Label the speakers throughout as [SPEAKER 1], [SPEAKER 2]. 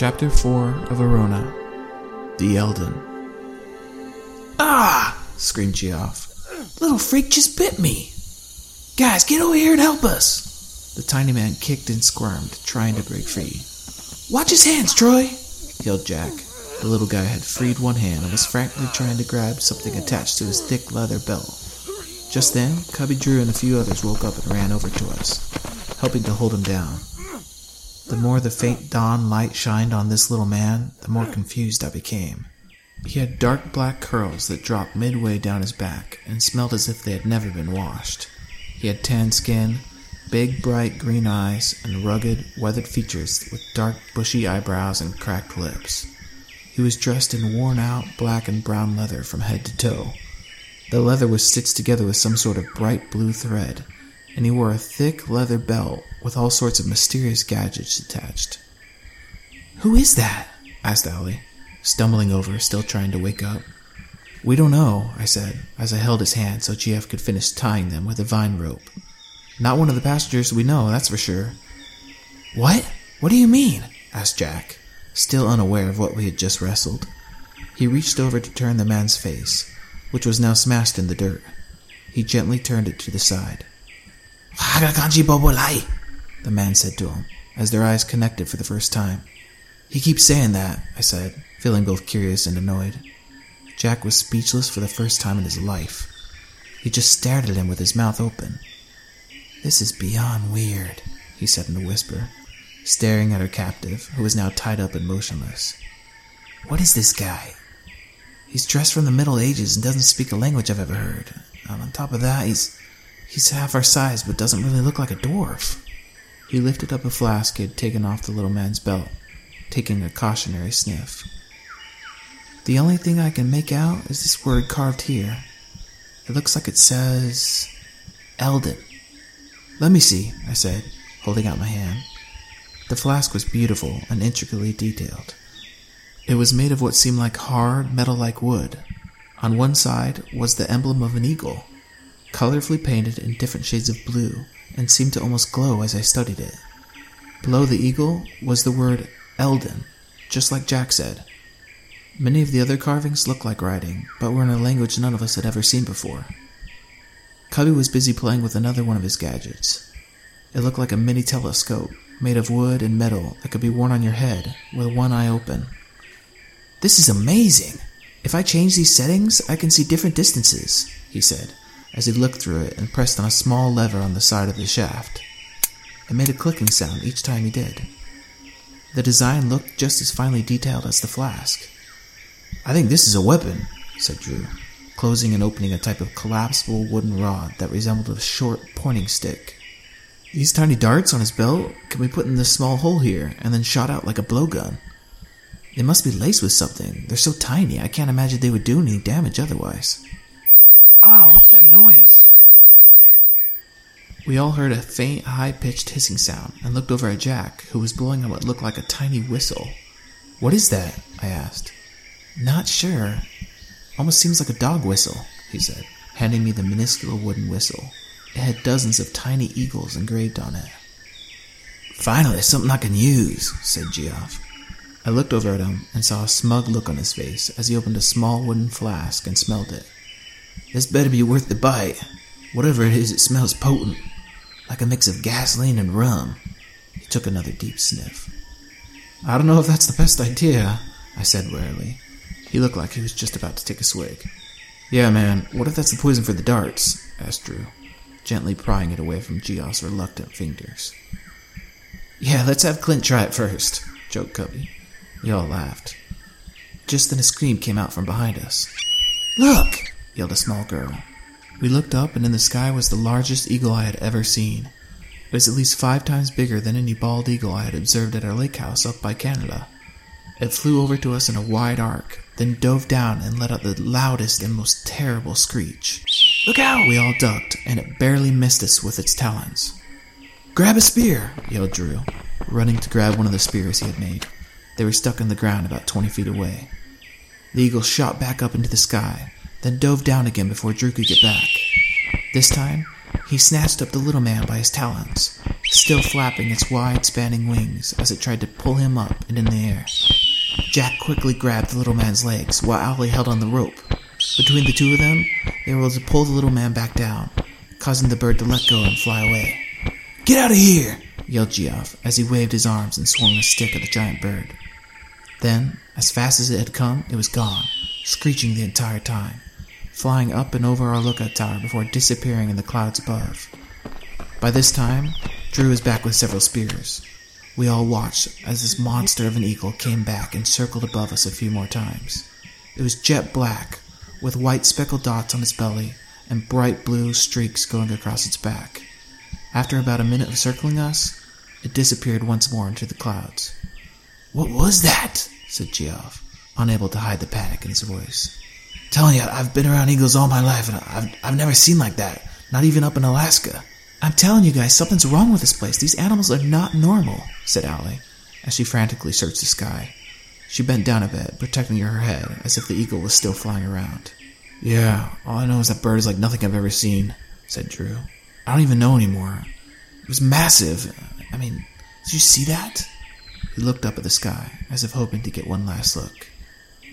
[SPEAKER 1] Chapter 4 of Orona The Elden.
[SPEAKER 2] Ah! screamed Geoff. Little freak just bit me. Guys, get over here and help us.
[SPEAKER 1] The tiny man kicked and squirmed, trying to break free.
[SPEAKER 2] Watch his hands, Troy,
[SPEAKER 1] yelled Jack. The little guy had freed one hand and was frantically trying to grab something attached to his thick leather belt. Just then, Cubby Drew and a few others woke up and ran over to us, helping to hold him down. The more the faint dawn light shined on this little man, the more confused I became. He had dark black curls that dropped midway down his back and smelled as if they had never been washed. He had tan skin, big bright green eyes, and rugged, weathered features with dark bushy eyebrows and cracked lips. He was dressed in worn out black and brown leather from head to toe. The leather was stitched together with some sort of bright blue thread, and he wore a thick leather belt with all sorts of mysterious gadgets attached.
[SPEAKER 2] Who is that?
[SPEAKER 1] asked Allie, stumbling over, still trying to wake up. We don't know, I said, as I held his hand so Geoff could finish tying them with a vine rope. Not one of the passengers we know, that's for sure.
[SPEAKER 2] What? What do you mean?
[SPEAKER 1] asked Jack, still unaware of what we had just wrestled. He reached over to turn the man's face, which was now smashed in the dirt. He gently turned it to the side.
[SPEAKER 2] The
[SPEAKER 1] man said to him, as their eyes connected for the first time. He keeps saying that, I said, feeling both curious and annoyed. Jack was speechless for the first time in his life. He just stared at him with his mouth open. This is beyond weird, he said in a whisper, staring at her captive, who was now tied up and motionless. What is this guy? He's dressed from the Middle Ages and doesn't speak a language I've ever heard. And on top of that, he's he's half our size but doesn't really look like a dwarf. He lifted up a flask he had taken off the little man's belt, taking a cautionary sniff. The only thing I can make out is this word carved here. It looks like it says Elden. Let me see, I said, holding out my hand. The flask was beautiful and intricately detailed. It was made of what seemed like hard, metal like wood. On one side was the emblem of an eagle, colorfully painted in different shades of blue, and seemed to almost glow as I studied it. Below the eagle was the word Elden, just like Jack said. Many of the other carvings looked like writing, but were in a language none of us had ever seen before. Cubby was busy playing with another one of his gadgets. It looked like a mini telescope, made of wood and metal that could be worn on your head, with one eye open. This is amazing! If I change these settings, I can see different distances, he said, as he looked through it and pressed on a small lever on the side of the shaft. It made a clicking sound each time he did. The design looked just as finely detailed as the flask. I think this is a weapon, said Drew, closing and opening a type of collapsible wooden rod that resembled a short pointing stick. These tiny darts on his belt can be put in this small hole here and then shot out like a blowgun. They must be laced with something. They're so tiny, I can't imagine they would do any damage otherwise.
[SPEAKER 2] Ah, oh, what's that noise?
[SPEAKER 1] We all heard a faint, high pitched hissing sound and looked over at Jack, who was blowing on what looked like a tiny whistle. What is that? I asked. Not sure. Almost seems like a dog whistle, he said, handing me the minuscule wooden whistle. It had dozens of tiny eagles engraved on it. Finally, something I can use, said Geoff. I looked over at him and saw a smug look on his face as he opened a small wooden flask and smelled it. This better be worth the bite. Whatever it is, it smells potent, like a mix of gasoline and rum. He took another deep sniff. I don't know if that's the best idea, I said warily. He looked like he was just about to take a swig. Yeah, man, what if that's the poison for the darts? asked Drew, gently prying it away from Geoff's reluctant fingers. Yeah, let's have Clint try it first, joked Cubby. We all laughed. Just then a scream came out from behind us. Look! Yelled a small girl. We looked up, and in the sky was the largest eagle I had ever seen. It was at least five times bigger than any bald eagle I had observed at our lake house up by Canada. It flew over to us in a wide arc, then dove down and let out the loudest and most terrible screech.
[SPEAKER 2] Look out!
[SPEAKER 1] We all ducked, and it barely missed us with its talons. Grab a spear! yelled Drew, running to grab one of the spears he had made. They were stuck in the ground about twenty feet away. The eagle shot back up into the sky, then dove down again before Drew could get back. This time, he snatched up the little man by his talons, still flapping its wide spanning wings as it tried to pull him up and in the air. Jack quickly grabbed the little man's legs while Owly held on the rope. Between the two of them, they were able to pull the little man back down, causing the bird to let go and fly away.
[SPEAKER 2] Get out of here!
[SPEAKER 1] yelled Geoff as he waved his arms and swung a stick at the giant bird. Then, as fast as it had come, it was gone, screeching the entire time, flying up and over our lookout tower before disappearing in the clouds above. By this time, Drew was back with several spears. We all watched as this monster of an eagle came back and circled above us a few more times. It was jet black, with white speckled dots on its belly and bright blue streaks going across its back. After about a minute of circling us, it disappeared once more into the clouds.
[SPEAKER 2] What was that?
[SPEAKER 1] said Geoff, unable to hide the panic in his voice.
[SPEAKER 2] Telling you, I've been around eagles all my life, and I've, I've never seen like that. Not even up in Alaska.
[SPEAKER 1] I'm telling you guys, something's wrong with this place. These animals are not normal, said Owly, as she frantically searched the sky. She bent down a bit, protecting her head as if the eagle was still flying around.
[SPEAKER 2] Yeah, all I know is that bird is like nothing I've ever seen, said Drew. I don't even know anymore. It was massive. I mean, did you see that?
[SPEAKER 1] He looked up at the sky, as if hoping to get one last look.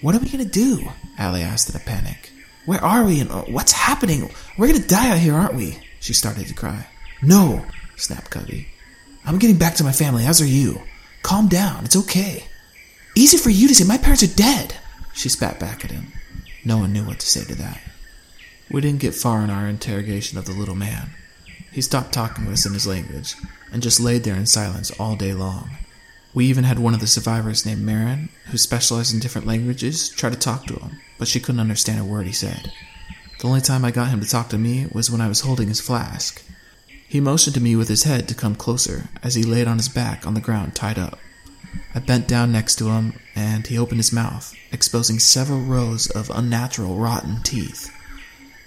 [SPEAKER 2] What are we gonna do? Owly asked in a panic. Where are we and uh, what's happening? We're gonna die out here, aren't we?
[SPEAKER 1] She started to cry.
[SPEAKER 2] No, snapped Cubby. I'm getting back to my family, as are you. Calm down, it's okay. Easy for you to say, my parents are dead.
[SPEAKER 1] She spat back at him. No one knew what to say to that. We didn't get far in our interrogation of the little man. He stopped talking with us in his language and just laid there in silence all day long. We even had one of the survivors named Marin, who specialized in different languages, tried to talk to him, but she couldn't understand a word he said. The only time I got him to talk to me was when I was holding his flask. He motioned to me with his head to come closer as he laid on his back on the ground tied up. I bent down next to him and he opened his mouth, exposing several rows of unnatural, rotten teeth.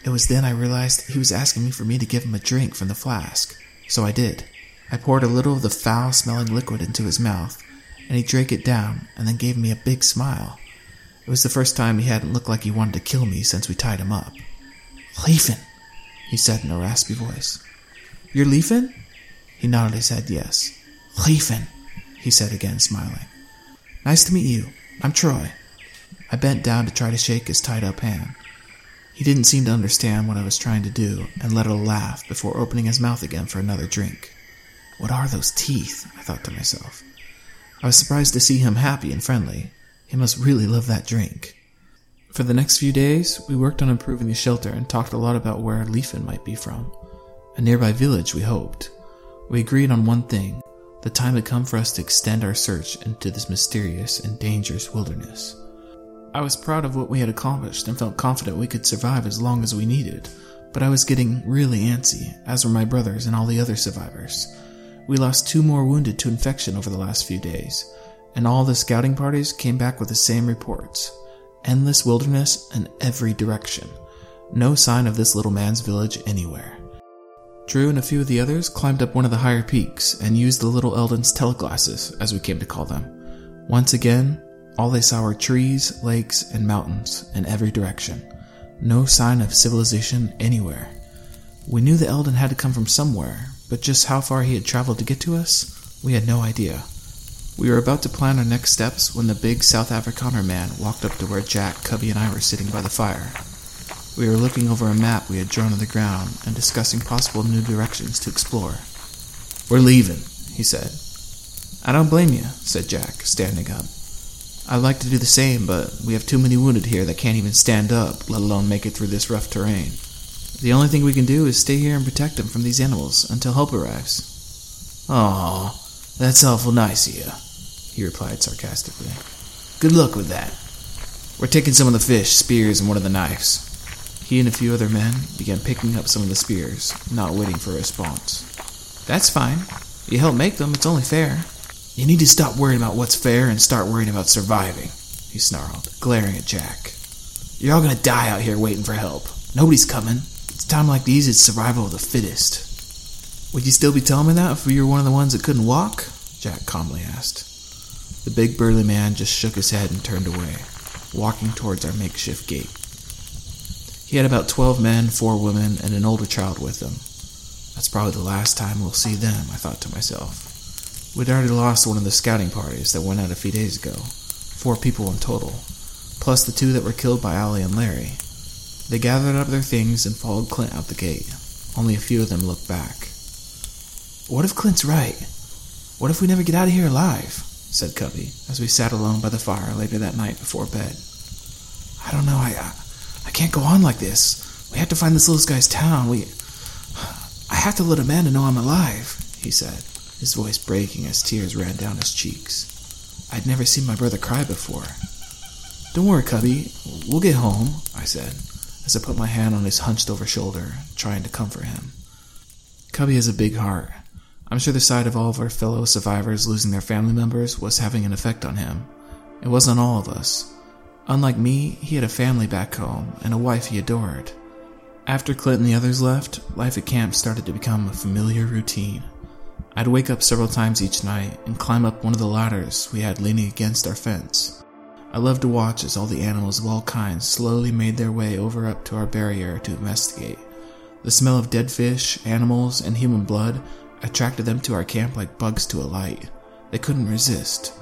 [SPEAKER 1] It was then I realized he was asking me for me to give him a drink from the flask, so I did. I poured a little of the foul smelling liquid into his mouth, and he drank it down and then gave me a big smile. It was the first time he hadn't looked like he wanted to kill me since we tied him up.
[SPEAKER 2] Leafin,
[SPEAKER 1] he said in a raspy voice. You're Leafin? He nodded his head yes.
[SPEAKER 2] Leafin,
[SPEAKER 1] he said again, smiling. Nice to meet you. I'm Troy. I bent down to try to shake his tied up hand. He didn't seem to understand what I was trying to do and let out a laugh before opening his mouth again for another drink. What are those teeth? I thought to myself. I was surprised to see him happy and friendly. He must really love that drink. For the next few days, we worked on improving the shelter and talked a lot about where Leafin might be from. A nearby village, we hoped. We agreed on one thing the time had come for us to extend our search into this mysterious and dangerous wilderness. I was proud of what we had accomplished and felt confident we could survive as long as we needed, but I was getting really antsy, as were my brothers and all the other survivors. We lost two more wounded to infection over the last few days, and all the scouting parties came back with the same reports endless wilderness in every direction. No sign of this little man's village anywhere. Drew and a few of the others climbed up one of the higher peaks and used the little Eldon's teleglasses, as we came to call them. Once again, all they saw were trees, lakes, and mountains in every direction. No sign of civilization anywhere. We knew the Eldon had to come from somewhere, but just how far he had traveled to get to us, we had no idea. We were about to plan our next steps when the big South Afrikaner man walked up to where Jack, Cubby, and I were sitting by the fire. We were looking over a map we had drawn on the ground and discussing possible new directions to explore.
[SPEAKER 2] We're leaving, he said.
[SPEAKER 1] I don't blame you, said Jack, standing up. I'd like to do the same, but we have too many wounded here that can't even stand up, let alone make it through this rough terrain. The only thing we can do is stay here and protect them from these animals until help arrives.
[SPEAKER 2] Aw, that's awful nice of you, he replied sarcastically. Good luck with that. We're taking some of the fish, spears, and one of the knives.
[SPEAKER 1] He and a few other men began picking up some of the spears, not waiting for a response. That's fine. You help make them, it's only fair.
[SPEAKER 2] You need to stop worrying about what's fair and start worrying about surviving, he snarled, glaring at Jack. You're all gonna die out here waiting for help. Nobody's coming. It's time like these, it's survival of the fittest.
[SPEAKER 1] Would you still be telling me that if you were one of the ones that couldn't walk? Jack calmly asked. The big burly man just shook his head and turned away, walking towards our makeshift gate. He had about twelve men, four women, and an older child with him. That's probably the last time we'll see them, I thought to myself. We'd already lost one of the scouting parties that went out a few days ago. Four people in total, plus the two that were killed by Allie and Larry. They gathered up their things and followed Clint out the gate. Only a few of them looked back. What if Clint's right? What if we never get out of here alive? said Cubby as we sat alone by the fire later that night before bed. I don't know. I, I, I can't go on like this. We have to find this little guy's town. We, I have to let Amanda know I'm alive. He said, his voice breaking as tears ran down his cheeks. I'd never seen my brother cry before. Don't worry, Cubby. We'll get home, I said, as I put my hand on his hunched over shoulder, trying to comfort him. Cubby has a big heart. I'm sure the sight of all of our fellow survivors losing their family members was having an effect on him. It was on all of us. Unlike me, he had a family back home and a wife he adored. After Clint and the others left, life at camp started to become a familiar routine. I'd wake up several times each night and climb up one of the ladders we had leaning against our fence. I loved to watch as all the animals of all kinds slowly made their way over up to our barrier to investigate. The smell of dead fish, animals, and human blood attracted them to our camp like bugs to a light. They couldn't resist.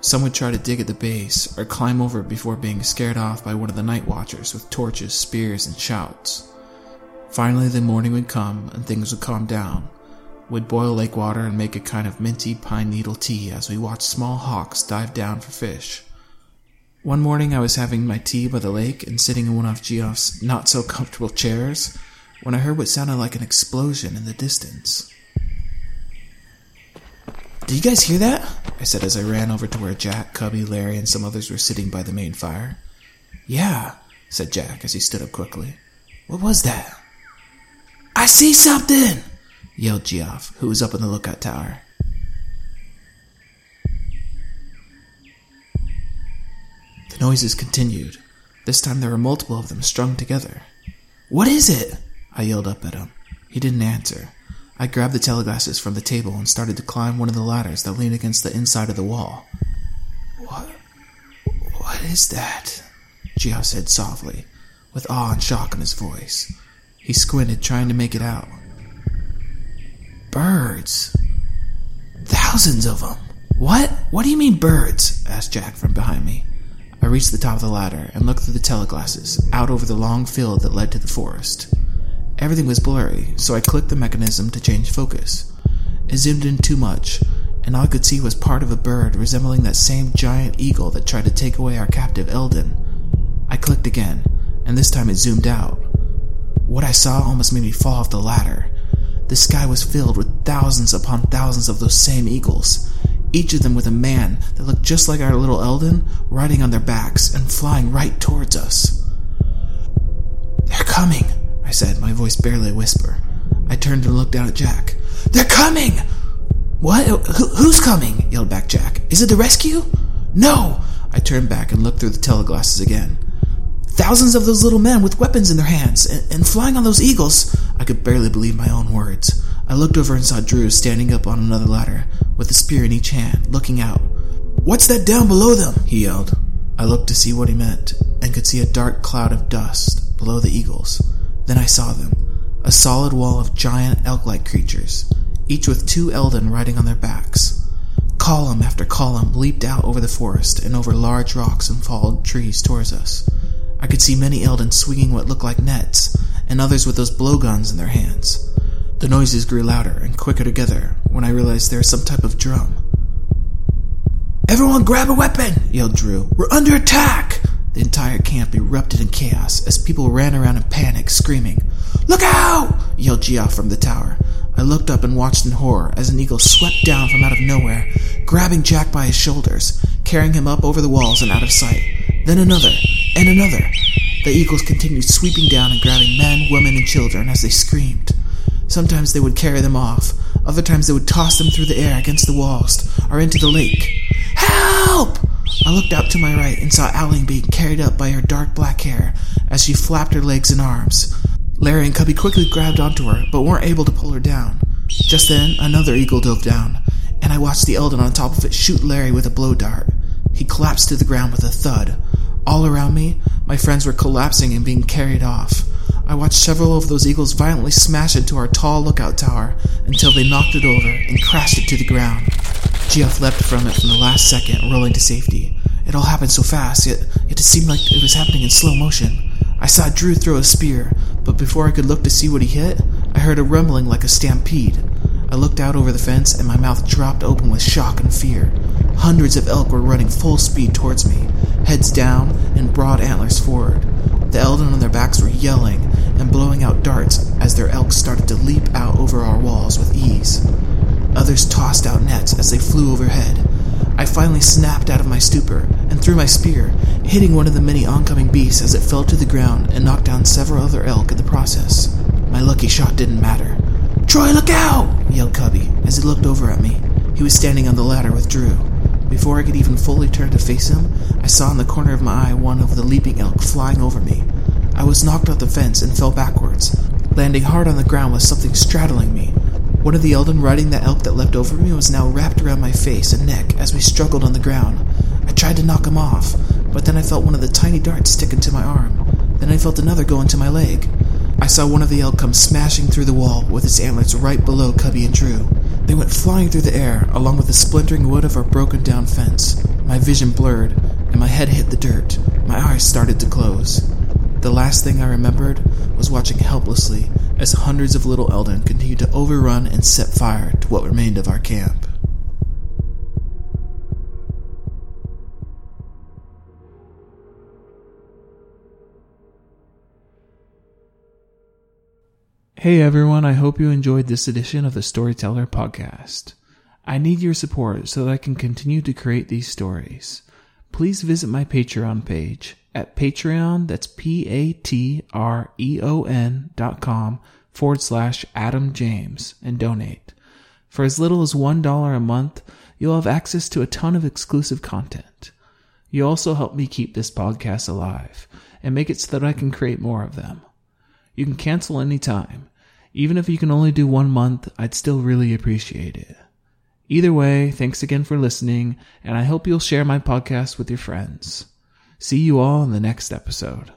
[SPEAKER 1] Some would try to dig at the base or climb over before being scared off by one of the night watchers with torches, spears, and shouts. Finally, the morning would come and things would calm down. We'd boil lake water and make a kind of minty pine needle tea as we watched small hawks dive down for fish. One morning, I was having my tea by the lake and sitting in one of Geoff's not so comfortable chairs when I heard what sounded like an explosion in the distance. Did you guys hear that? I said as I ran over to where Jack, Cubby, Larry, and some others were sitting by the main fire. Yeah, said Jack as he stood up quickly. What was that? I see something! yelled Geoff, who was up in the lookout tower. The noises continued. This time there were multiple of them strung together. What is it? I yelled up at him. He didn't answer. I grabbed the teleglasses from the table and started to climb one of the ladders that leaned against the inside of the wall. What? What is that? Geoff said softly, with awe and shock in his voice. He squinted, trying to make it out. Birds. Thousands of them. What? What do you mean birds? asked Jack from behind me. I reached the top of the ladder and looked through the teleglasses out over the long field that led to the forest. Everything was blurry, so I clicked the mechanism to change focus. It zoomed in too much, and all I could see was part of a bird resembling that same giant eagle that tried to take away our captive Eldon. I clicked again, and this time it zoomed out. What I saw almost made me fall off the ladder. The sky was filled with thousands upon thousands of those same eagles, each of them with a man that looked just like our little Eldon riding on their backs and flying right towards us. They're coming, I said, my voice barely a whisper. I turned and looked down at Jack. They're coming! What? Who, who's coming? yelled back Jack. Is it the rescue? No! I turned back and looked through the teleglasses again. Thousands of those little men with weapons in their hands and, and flying on those eagles. I could barely believe my own words. I looked over and saw Drew standing up on another ladder with a spear in each hand, looking out. What's that down below them? he yelled. I looked to see what he meant and could see a dark cloud of dust below the eagles. Then I saw them a solid wall of giant elk like creatures, each with two Eldon riding on their backs. Column after column leaped out over the forest and over large rocks and fallen trees towards us. I could see many Eldon swinging what looked like nets, and others with those blowguns in their hands. The noises grew louder and quicker together when I realized there was some type of drum. Everyone grab a weapon! yelled Drew. We're under attack! The entire camp erupted in chaos as people ran around in panic, screaming. Look out! yelled Geoff from the tower. I looked up and watched in horror as an eagle swept down from out of nowhere, grabbing Jack by his shoulders, carrying him up over the walls and out of sight. Then another, and another. The eagles continued sweeping down and grabbing men, women, and children as they screamed. Sometimes they would carry them off, other times they would toss them through the air against the walls or into the lake. Help! I looked out to my right and saw Allie being carried up by her dark black hair as she flapped her legs and arms. Larry and Cubby quickly grabbed onto her, but weren't able to pull her down. Just then, another eagle dove down, and I watched the Eldon on top of it shoot Larry with a blow dart. He collapsed to the ground with a thud. All around me, my friends were collapsing and being carried off. I watched several of those eagles violently smash into our tall lookout tower until they knocked it over and crashed it to the ground. Geoff leapt from it from the last second, rolling to safety. It all happened so fast, yet, yet it seemed like it was happening in slow motion. I saw Drew throw a spear, but before I could look to see what he hit, I heard a rumbling like a stampede. I looked out over the fence and my mouth dropped open with shock and fear. Hundreds of elk were running full speed towards me, heads down and broad antlers forward. The Eldon on their backs were yelling and blowing out darts as their elk started to leap out over our walls with ease. Others tossed out nets as they flew overhead. I finally snapped out of my stupor and threw my spear, hitting one of the many oncoming beasts as it fell to the ground and knocked down several other elk in the process. My lucky shot didn't matter. Troy, look out! yelled Cubby as he looked over at me. He was standing on the ladder with Drew. Before I could even fully turn to face him, I saw in the corner of my eye one of the leaping elk flying over me. I was knocked off the fence and fell backwards, landing hard on the ground with something straddling me. One of the Eldon riding the elk that leapt over me was now wrapped around my face and neck as we struggled on the ground. I tried to knock him off, but then I felt one of the tiny darts stick into my arm. Then I felt another go into my leg. I saw one of the elk come smashing through the wall with its antlers right below Cubby and Drew. They went flying through the air, along with the splintering wood of our broken down fence. My vision blurred, and my head hit the dirt. My eyes started to close. The last thing I remembered was watching helplessly as hundreds of little Eldon continued to overrun and set fire to what remained of our camp. Hey everyone, I hope you enjoyed this edition of the Storyteller Podcast. I need your support so that I can continue to create these stories. Please visit my Patreon page at Patreon, that's P A T R E O N dot com forward slash Adam James and donate. For as little as $1 a month, you'll have access to a ton of exclusive content. You also help me keep this podcast alive and make it so that I can create more of them. You can cancel anytime. Even if you can only do one month, I'd still really appreciate it. Either way, thanks again for listening, and I hope you'll share my podcast with your friends. See you all in the next episode.